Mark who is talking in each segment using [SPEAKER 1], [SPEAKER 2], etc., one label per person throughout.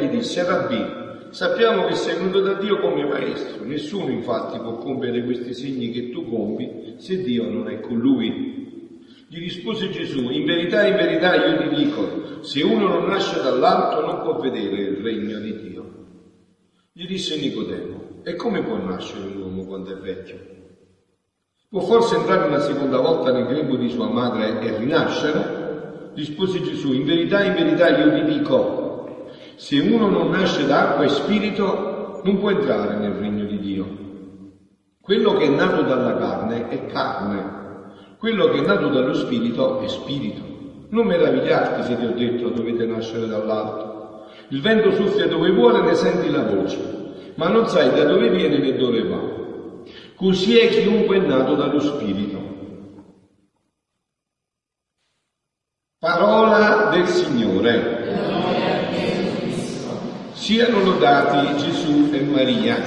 [SPEAKER 1] gli disse, Rabbi, sappiamo che sei venuto da Dio come maestro, nessuno infatti può compiere questi segni che tu compi se Dio non è con lui. Gli rispose Gesù, in verità, in verità io ti dico, se uno non nasce dall'alto non può vedere il regno di Dio. Gli disse Nicodemo, e come può nascere un uomo quando è vecchio? Può forse entrare una seconda volta nel grembo di sua madre e rinascere? Rispose Gesù, in verità, in verità io vi dico, se uno non nasce da acqua e spirito, non può entrare nel regno di Dio. Quello che è nato dalla carne è carne, quello che è nato dallo spirito è spirito. Non meravigliarti se ti ho detto dovete nascere dall'alto. Il vento soffia dove vuole, ne senti la voce, ma non sai da dove viene né dove va. Così è chiunque è nato dallo Spirito. Parola del Signore. Siano lodati Gesù e Maria.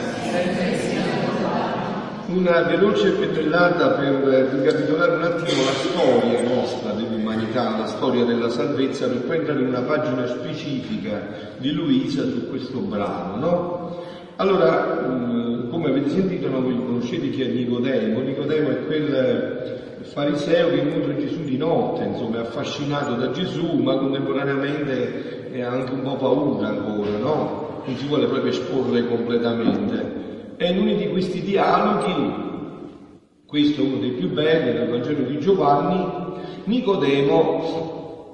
[SPEAKER 1] Una veloce petellata per ricapitolare un attimo la storia nostra dell'umanità, la storia della salvezza, per poi entrare una pagina specifica di Luisa su questo brano, no? Allora, come avete sentito, no, voi conoscete chi è Nicodemo. Nicodemo è quel fariseo che incontra Gesù di notte, insomma, è affascinato da Gesù, ma contemporaneamente ha anche un po' paura ancora, no? Non si vuole proprio esporre completamente. E in uno di questi dialoghi, questo è uno dei più belli del Vangelo di Giovanni, Nicodemo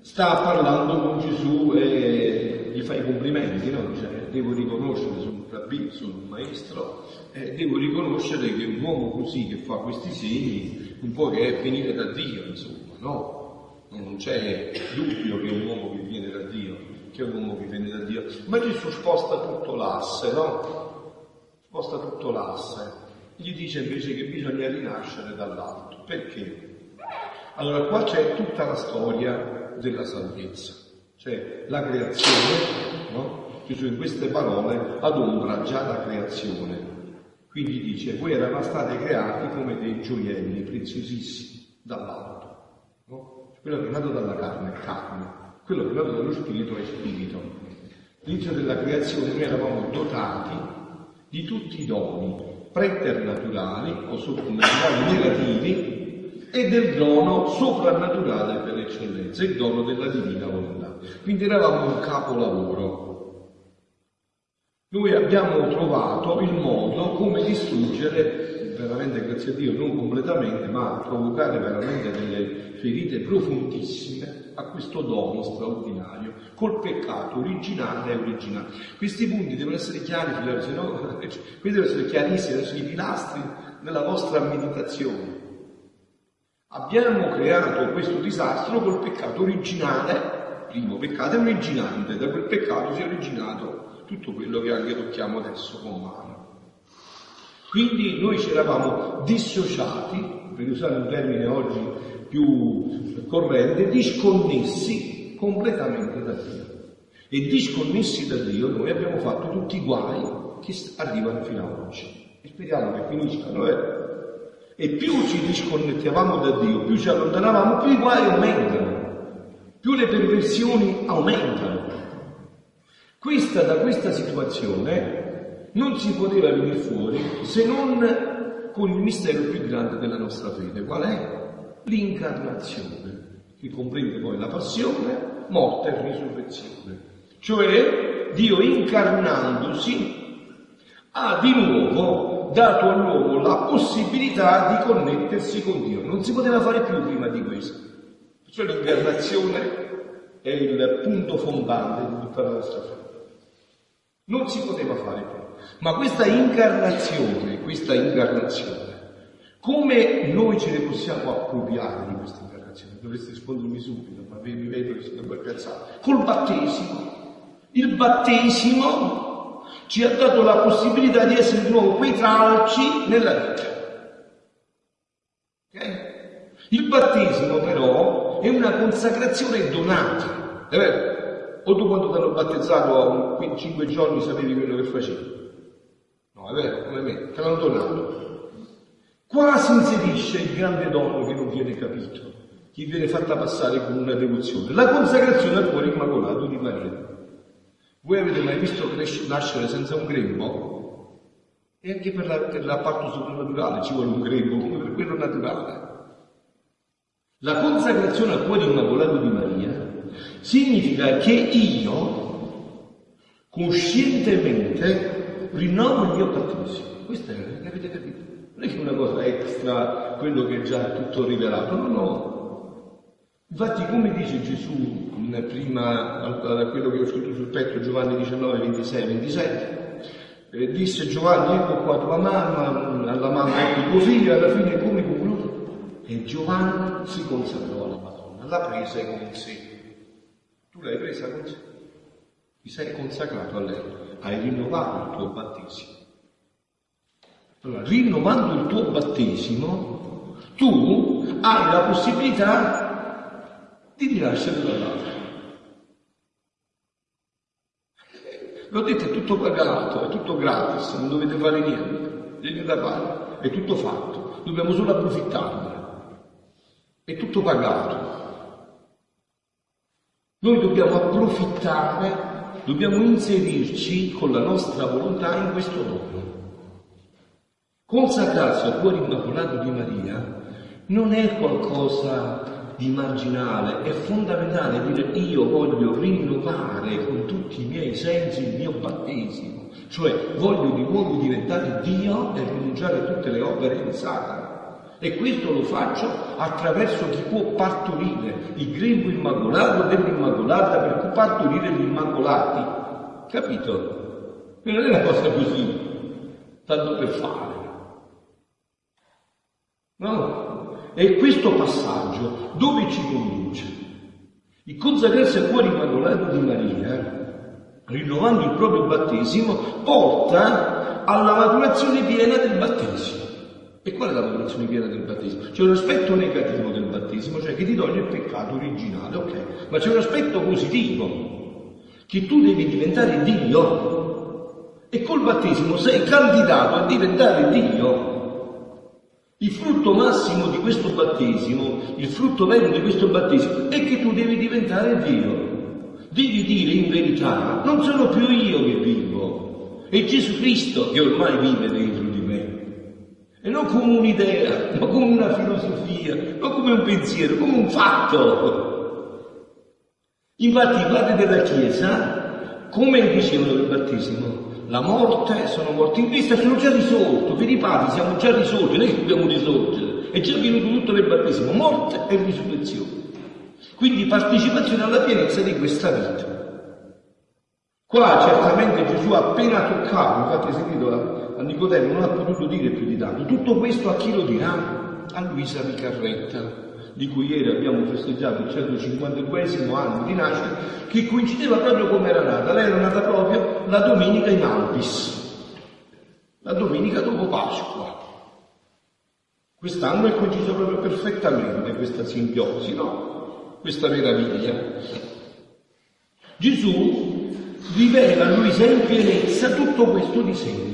[SPEAKER 1] sta parlando con Gesù e gli fa i complimenti, no? Dice, devo riconoscere, sono un rabbino, sono un maestro, eh, devo riconoscere che un uomo così che fa questi segni un po' che è venire da Dio, insomma, no? Non c'è dubbio che è un uomo che viene da Dio, che è un uomo che viene da Dio. Ma Gesù sposta tutto l'asse, no? Sposta tutto l'asse. Gli dice invece che bisogna rinascere dall'alto. Perché? Allora qua c'è tutta la storia della salvezza. Cioè la creazione, no? Gesù in queste parole adombra già la creazione. Quindi dice, voi eravate stati creati come dei gioielli preziosissimi dall'alto. No? Quello che è nato dalla carne è carne, quello che è nato dallo spirito è spirito. All'inizio della creazione noi eravamo dotati di tutti i doni preternaturali o soprannaturali negativi e del dono soprannaturale per eccellenza, il dono della divina volontà. Quindi eravamo un capolavoro noi abbiamo trovato il modo come distruggere, veramente grazie a Dio, non completamente, ma provocare veramente delle ferite profondissime a questo dono straordinario, col peccato originale e originale. Questi punti devono essere chiari, se no, questi devono essere chiarissimi, essere i pilastri nella vostra meditazione. Abbiamo creato questo disastro col peccato originale, primo peccato originante, da quel peccato si è originato tutto quello che anche tocchiamo adesso con mano. Quindi noi ci eravamo dissociati, per usare un termine oggi più corrente, disconnessi completamente da Dio. E disconnessi da Dio noi abbiamo fatto tutti i guai che arrivano fino ad oggi. E speriamo che finiscano. Eh? E più ci disconnettevamo da Dio, più ci allontanavamo, più i guai aumentano, più le perversioni aumentano. Questa, da questa situazione non si poteva venire fuori se non con il mistero più grande della nostra fede. Qual è? L'incarnazione, che comprende poi la passione, morte e risurrezione. Cioè Dio incarnandosi ha di nuovo dato all'uomo la possibilità di connettersi con Dio. Non si poteva fare più prima di questo. Perciò l'incarnazione è il punto fondante di tutta la nostra fede. Non si poteva fare più. Ma questa incarnazione, questa incarnazione, come noi ce ne possiamo appropriare di questa incarnazione? Dovreste rispondermi subito, ma vi vedo che siete poi piazzati. Col battesimo. Il battesimo ci ha dato la possibilità di essere di nuovo quei tralci nella vita. Okay? Il battesimo però è una consacrazione donata, è vero? O tu quando ti hanno battezzato a 5 giorni sapevi quello che facevi? No, è vero, come me, te l'hanno donato. Qua si inserisce il grande dono che non viene capito, che viene fatta passare come una devozione, la consacrazione al cuore immacolato di Maria. Voi avete mai visto nascere senza un grembo? E anche per, la, per l'apparto soprannaturale ci vuole un grembo, come per quello naturale. La consacrazione al cuore immacolato di Maria significa che io coscientemente rinnovo il mio battesimo. Questo è, avete capito? Non è che una cosa extra, quello che è già tutto rivelato, no, no. Infatti, come dice Gesù prima, da quello che ho scritto sul petto, Giovanni 19, 26, 27, eh, disse Giovanni, ecco qua tua mamma, alla mamma ecco tuo figlio, alla fine come conclude? E Giovanni si consacrò alla Madonna, la prese con sé. Tu l'hai presa con sé, ti sei consacrato a lei, hai rinnovato il tuo battesimo. Allora, rinnovando il tuo battesimo, tu hai la possibilità di rinascere dall'altro. L'ho detto, è tutto pagato, è tutto gratis, non dovete fare niente, niente da fare, è tutto fatto, dobbiamo solo approfittarne. È tutto pagato. Noi dobbiamo approfittare, dobbiamo inserirci con la nostra volontà in questo dono. Consacrarsi al cuore immacolato di Maria non è qualcosa di marginale, è fondamentale dire io voglio rinnovare con tutti i miei sensi il mio battesimo, cioè voglio di nuovo diventare Dio e rinunciare a tutte le opere di Satana. E questo lo faccio attraverso chi può partorire il grembo immacolato dell'immacolata per partorire gli immacolati. Capito? Non è una cosa così, tanto per fare. No? E questo passaggio dove ci conduce? Il consacrarsi al cuore immacolato di Maria, rinnovando il proprio battesimo, porta alla maturazione piena del battesimo. E qual è la maturazione piena del battesimo? C'è un aspetto negativo del battesimo, cioè che ti toglie il peccato originale, ok? Ma c'è un aspetto positivo, che tu devi diventare Dio. E col battesimo sei candidato a diventare Dio. Il frutto massimo di questo battesimo, il frutto vero di questo battesimo è che tu devi diventare Dio. Devi dire in verità, non sono più io che vivo, è Gesù Cristo che ormai vive dentro. E non come un'idea, non come una filosofia, non come un pensiero, come un fatto. Infatti i padri della Chiesa, come dicevano del battesimo, la morte, sono morti in Cristo, sono già risolto, per i padri siamo già risolti, noi dobbiamo risorgere, è già venuto tutto nel battesimo, morte e risurrezione. Quindi partecipazione alla pienezza di questa vita. Qua certamente Gesù ha appena toccato, infatti sentito a, a Nicodemo, non ha potuto dire più di tanto. Tutto questo a chi lo dirà? A Luisa Vicarretta, di cui ieri abbiamo festeggiato il 152 anno di nascita, che coincideva proprio come era nata. Lei era nata proprio la domenica in Albis, la domenica dopo Pasqua. Quest'anno è coinciso proprio perfettamente questa simbiosi, no? Questa meraviglia. Gesù rivela a Luisa in pienezza tutto questo disegno.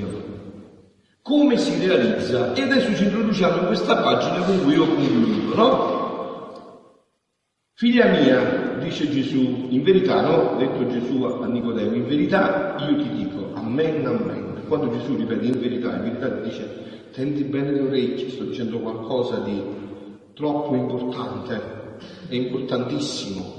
[SPEAKER 1] Come si realizza? E adesso ci introduciamo in questa pagina con cui ho concluso, no? Figlia mia, dice Gesù, in verità, no? Detto Gesù a Nicodemo, in verità io ti dico, amen, amen. Quando Gesù ripete in verità, in verità ti dice, tendi bene le orecchie, sto dicendo qualcosa di troppo importante, è importantissimo.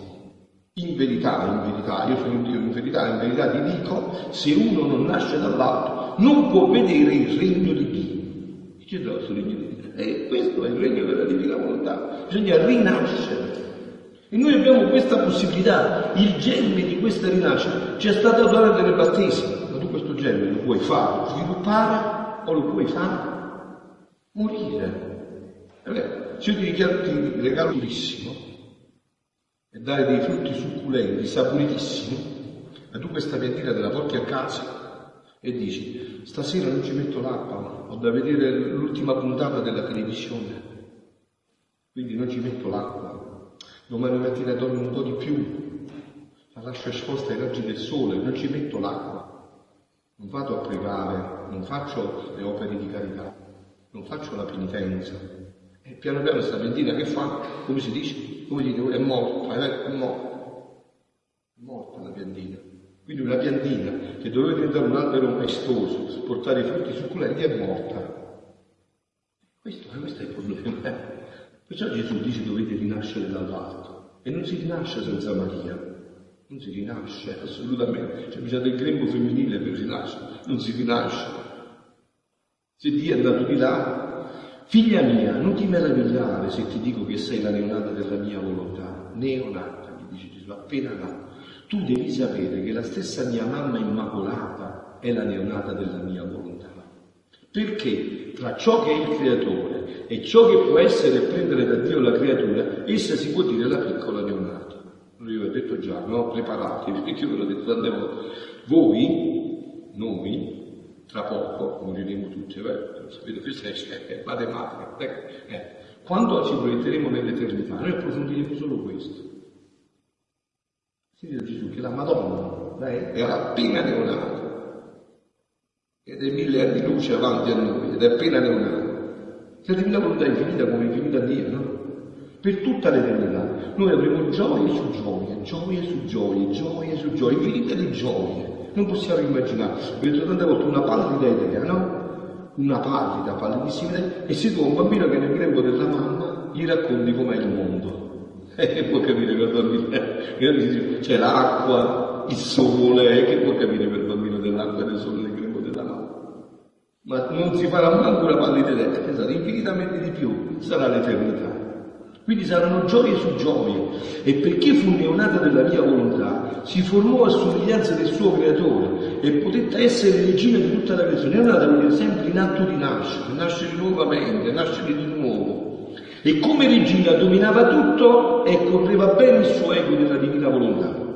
[SPEAKER 1] In verità, in verità, io sono Dio, in verità, in verità ti dico, se uno non nasce dall'alto, non può vedere il regno di Dio. Dice no, regno di Dio. E questo è il regno della divina volontà. Bisogna rinascere. E noi abbiamo questa possibilità, il germe di questa rinascita ci è stato dato nel battesimo, ma tu questo germe lo puoi fare sviluppare o lo puoi fare morire. Allora, se io ti, richiamo, ti regalo purissimo e dare dei frutti succulenti, saporitissimi, ma tu questa piantina te la porti a casa e dici, stasera non ci metto l'acqua, ho da vedere l'ultima puntata della televisione, quindi non ci metto l'acqua domani mattina dormo un po' di più, la lascio esposta ai raggi del sole, non ci metto l'acqua. non vado a pregare, non faccio le opere di carità, non faccio la penitenza. E piano piano questa pentina che fa, come si dice? Come dite, è morta, è morta. È morta. Quindi una piantina che doveva diventare un albero maestoso, portare i frutti succulenti, è morta. Questo, questo è il problema. Perciò Gesù dice dovete rinascere dall'alto. E non si rinasce senza Maria. Non si rinasce assolutamente. C'è bisogno del grembo femminile per rinascere. Non si rinasce. Se Dio è andato di là, figlia mia, non ti meravigliare se ti dico che sei la neonata della mia volontà. Neonata, mi dice Gesù, appena nata tu devi sapere che la stessa mia mamma immacolata è la neonata della mia volontà. Perché tra ciò che è il creatore e ciò che può essere prendere da Dio la creatura, essa si può dire la piccola neonata. Io ho detto già, no? Preparati, perché io ve l'ho detto tante volte. Voi, noi, tra poco moriremo tutti, eh? sapete, questa è matematica. Ecco, eh. Quando ci proietteremo nell'eternità, noi approfondiremo solo questo. Si dice Gesù che la Madonna lei era appena neonata ed è mille anni luce avanti a noi ed è appena neonata. Se la divina volontà è infinita come infinita Dio, no? Per tutta l'eternità noi avremo gioie su gioie, gioie su gioie, gioie su gioie, infinite di gioie. Non possiamo immaginare. Detto tante volte una pallida idea, no? Una pallida, pallidissima idea. E se tu un bambino che nel grembo della mamma gli racconti com'è il mondo e che può capire per bambino? C'è l'acqua, il sole, che può capire per bambino dell'acqua del sole nel grembo della mamma? Ma non si farà manco una pallida idea, pensate, infinitamente di più sarà l'eternità. Quindi saranno gioie su gioie. E perché fu neonata della mia volontà, si formò a somiglianza del suo creatore e potette essere regina di tutta la creazione. Neonata vuol dire sempre in atto di nascere, nascere nuovamente, nascere di nuovo. E come regina dominava tutto e correva bene il suo ego nella divina volontà.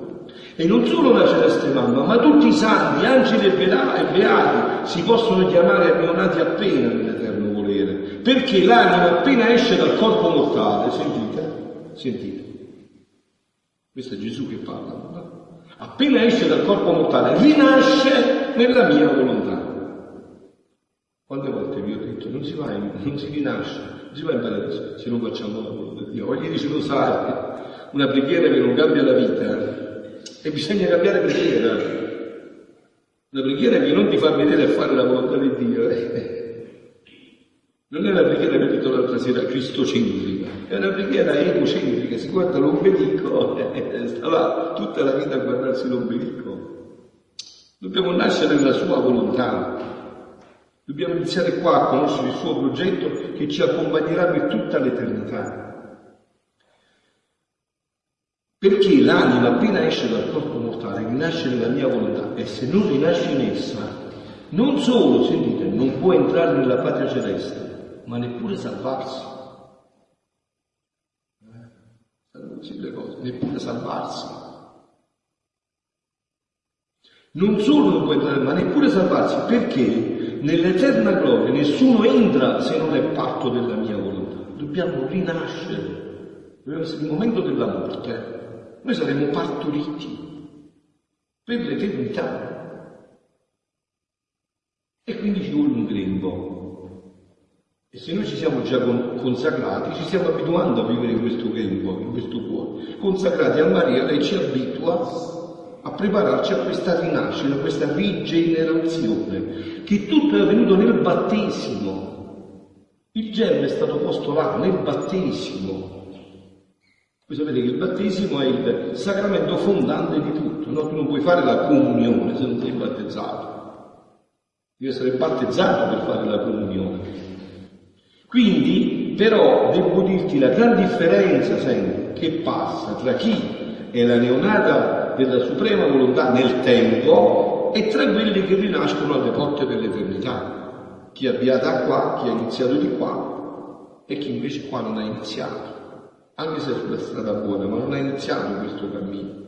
[SPEAKER 1] E non solo la celeste mamma, ma tutti i santi, angeli e beati, si possono chiamare neonati appena nell'eterno volere, perché l'anima appena esce dal corpo mortale, sentite, sentite, questo è Gesù che parla, appena esce dal corpo mortale, rinasce nella mia volontà. Quante volte vi ho detto, non si va, in, non si rinasce si va in paradiso se non facciamo la volontà di Dio. Gli dice, lo sai, una preghiera che non cambia la vita e bisogna cambiare preghiera. Una preghiera che non ti fa vedere a fare la volontà di Dio. Eh. Non è una preghiera che ho detto l'altra sera cristocentrica, è una preghiera egocentrica, si guarda l'ombelico e sta tutta la vita a guardarsi l'ombelico. Dobbiamo nascere nella sua volontà, Dobbiamo iniziare qua a conoscere il suo progetto che ci accompagnerà per tutta l'eternità. Perché l'anima appena esce dal corpo mortale rinasce nella mia volontà e se non rinasce in essa, non solo, sentite, non può entrare nella patria celeste, ma neppure salvarsi. Eh, cose, neppure salvarsi. Non solo non può entrare, ma neppure salvarsi, perché nell'eterna gloria nessuno entra se non è patto della mia volontà. Dobbiamo rinascere. Il momento della morte. Noi saremo partoriti per l'eternità. E quindi ci vuole un grembo. E se noi ci siamo già consacrati, ci stiamo abituando a vivere in questo grembo, in questo cuore. Consacrati a Maria, lei ci abitua a prepararci a questa rinascita, a questa rigenerazione, che tutto è avvenuto nel battesimo. Il germe è stato posto là, nel battesimo. Voi sapete che il battesimo è il sacramento fondante di tutto, no? Tu non puoi fare la comunione se non sei battezzato. Devi essere battezzato per fare la comunione. Quindi, però, devo dirti la gran differenza sempre che passa tra chi è la neonata della suprema volontà nel tempo e tra quelli che rinascono alle porte dell'eternità. Chi è avviata qua, chi ha iniziato di qua e chi invece qua non ha iniziato, anche se è sulla strada buona, ma non ha iniziato questo cammino.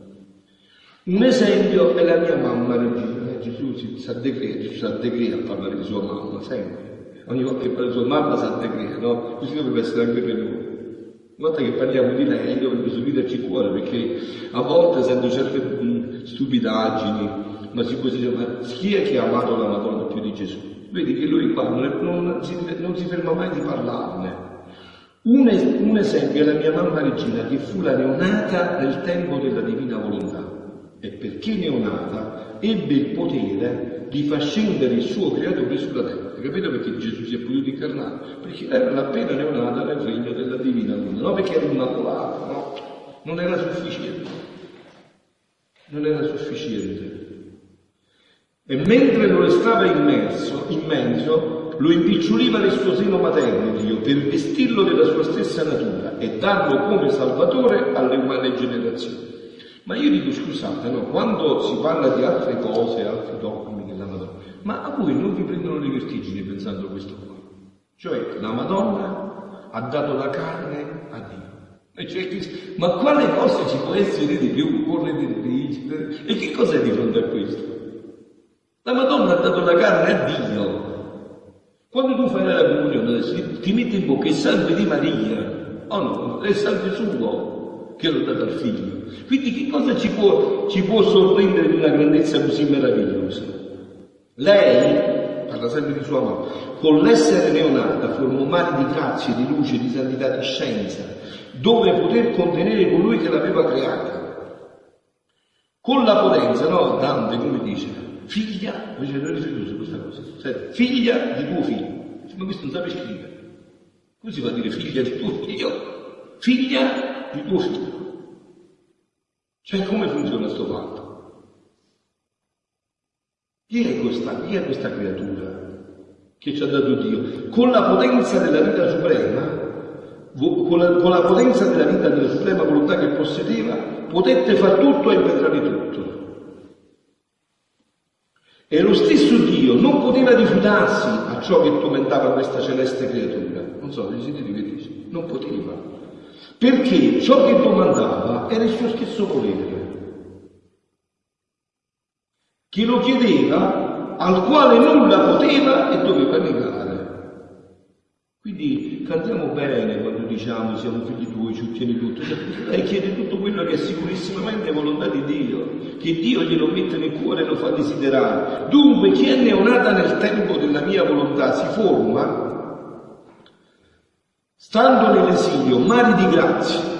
[SPEAKER 1] Un esempio è la mia mamma regina. Gesù si s'addecrea, Gesù s'addecrea a parlare di sua mamma, sempre. Ogni volta che parla di sua mamma s'addecrea, no? Così dovrebbe essere anche per noi. Una volta che parliamo di lei dovrebbe subirci cuore perché a volte sento certe stupidaggini, ma si può dire, ma chi è che ha amato la Madonna più di Gesù? Vedi che lui qua non, non, si, non si ferma mai di parlarne. Un, un, esempio è la mia mamma Regina, che fu la neonata nel tempo della divina volontà. E perché neonata ebbe il potere di far scendere il suo creatore sulla terra. Capito perché Gesù si è potuto incarnare? Perché era appena neonata nel regno della divina volontà, non perché era immacolata, no, non era sufficiente. Non era sufficiente. E mentre lo restava immerso, immenso, lo impiccioliva nel suo seno materno Dio per vestirlo della sua stessa natura e darlo come salvatore alle umane generazioni. Ma io dico scusate, no, quando si parla di altre cose, altri dogmi ma a voi non vi prendono le vertigini pensando a questo qua? Cioè la Madonna ha dato la carne a Dio. Cioè, ma quale cosa ci può essere di più? E che cos'è di fronte a questo? La Madonna ha dato la carne a Dio. Quando tu fai la comunione ti metti in bocca il sangue di Maria, oh no, è il sangue suo che l'ho dato al figlio. Quindi che cosa ci può, ci può sorprendere di una grandezza così meravigliosa? Lei, parla sempre di sua mamma, con l'essere neonata formò mari di grazia, di luce, di santità, di scienza, dove poter contenere colui che l'aveva creata. Con la potenza, no? Dante, come dice, figlia, invece noi riflettuto su questa cosa, Senti, figlia di tuo figlio, ma questo non sape scrivere. Come si fa a dire figlia di tuo figlio? Figlia di tuo figlio. Cioè come funziona questo fatto? Chi è, questa, chi è questa creatura che ci ha dato Dio? Con la potenza della vita suprema, con la, con la potenza della vita della suprema volontà che possedeva, potette far tutto e impetrare tutto. E lo stesso Dio non poteva rifiutarsi a ciò che tormentava questa celeste creatura. Non so, vi siete che? Non poteva. Perché ciò che domandava era il suo stesso volere, che lo chiedeva, al quale nulla poteva e doveva negare. Quindi cantiamo bene quando diciamo siamo figli tuoi, ci ottieni tutto. Lei chiede tutto quello che è sicurissimamente volontà di Dio, che Dio glielo mette nel cuore e lo fa desiderare. Dunque chi è neonata nel tempo della mia volontà si forma, stando nell'esilio, mari di grazia,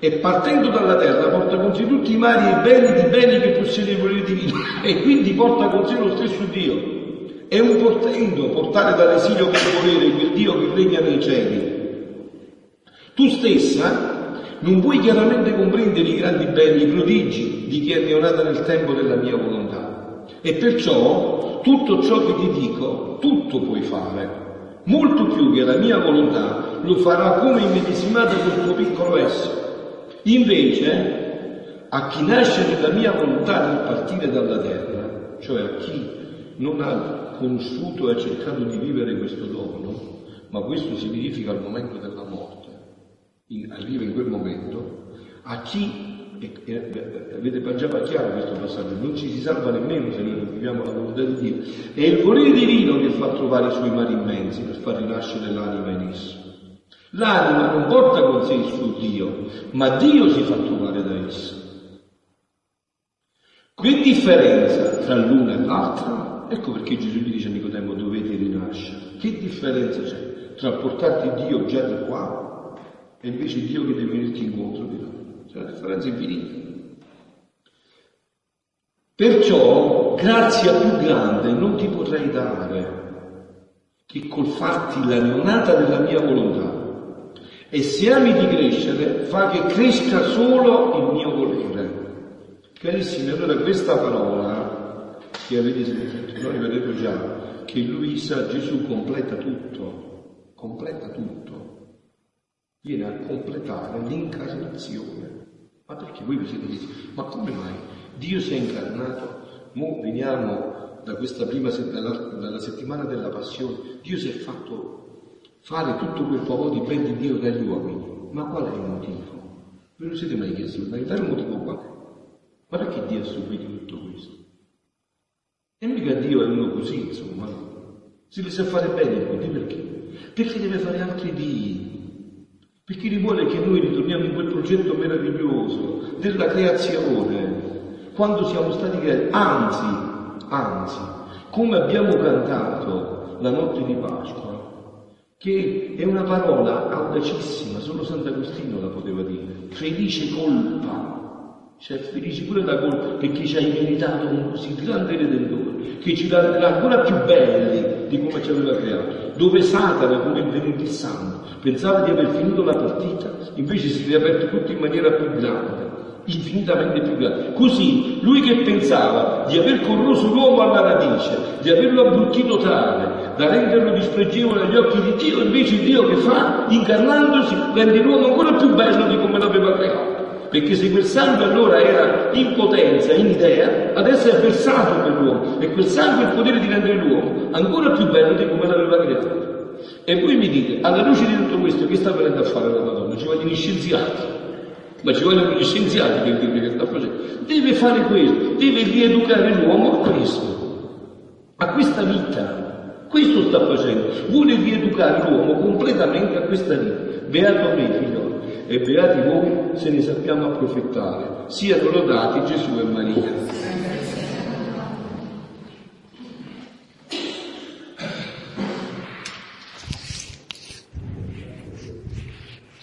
[SPEAKER 1] e partendo dalla terra porta con sé tutti i mari e beni di beni che possiede il volere divino, e quindi porta con sé lo stesso Dio. È un portento portare dall'esilio quel volere, quel Dio che regna nei cieli. Tu stessa non puoi chiaramente comprendere i grandi beni, i prodigi di chi è neonata nel tempo della mia volontà. E perciò tutto ciò che ti dico, tutto puoi fare. Molto più che la mia volontà lo farà come immedesimato col tuo piccolo essere. Invece, a chi nasce nella mia volontà nel partire dalla terra, cioè a chi non ha conosciuto e ha cercato di vivere questo dono, ma questo si verifica al momento della morte, in, arriva in quel momento, a chi, avete già chiaro questo passaggio, non ci si salva nemmeno se noi non viviamo la volontà di Dio, è il volere divino che fa trovare i suoi mari immensi per far rinascere l'anima in esso. L'anima non porta con sé il suo Dio, ma Dio si fa trovare da esso. Che differenza tra l'una e l'altra? Ecco perché Gesù gli dice a Nicodemo dovete rinascere. Che differenza c'è tra portarti Dio già di qua e invece Dio che deve venirti incontro di là? C'è una differenza infinita. Perciò grazia più grande non ti potrei dare che col farti la neonata della mia volontà. E se ami di crescere, fa che cresca solo il mio volere. Carissimi, allora questa parola che avete sentito, noi vedete già che Luisa Gesù completa tutto, completa tutto, viene a completare l'incarnazione. Ma perché voi vi siete detti, ma come mai Dio si è incarnato? Mo veniamo da questa prima dalla, dalla settimana della passione, Dio si è fatto fare tutto quel po' di ben di Dio dagli uomini. Ma qual è il motivo? Ve lo siete mai chiesto? Ma il motivo qual è? Ma perché Dio ha subito tutto questo? E mica Dio è uno così, insomma. Si deve fare bene quindi perché? Perché deve fare altri dì. Perché vuole che noi ritorniamo in quel progetto meraviglioso della creazione, quando siamo stati creati. Anzi, anzi, come abbiamo cantato la notte di Pasqua, che è una parola audacissima, solo Sant'Agostino la poteva dire, felice colpa, cioè felice pure la colpa perché ci hai meritato un così grande redentore, che ci renderà ancora più belli di come ci aveva creato, dove Satana come il santo pensava di aver finito la partita, invece si è riaperto tutto in maniera più grande infinitamente più grande. Così lui che pensava di aver corroso l'uomo alla radice, di averlo abbruttito tale, da renderlo dispregevole agli occhi di Dio, invece Dio che fa, incarnandosi, rende l'uomo ancora più bello di come l'aveva creato. Perché se quel sangue allora era in potenza, in idea, adesso è versato per l'uomo e quel sangue ha il potere di rendere l'uomo ancora più bello di come l'aveva creato. E voi mi dite, alla luce di tutto questo, che sta venendo a fare la Madonna? Ci vogliono gli scienziati ma ci vogliono gli scienziati per dire che sta facendo. Deve fare questo, deve rieducare l'uomo a questo, a questa vita. Questo sta facendo, vuole rieducare l'uomo completamente a questa vita. Beato me, figlioli, e beati voi se ne sappiamo approfittare. Siano lodati Gesù e Maria.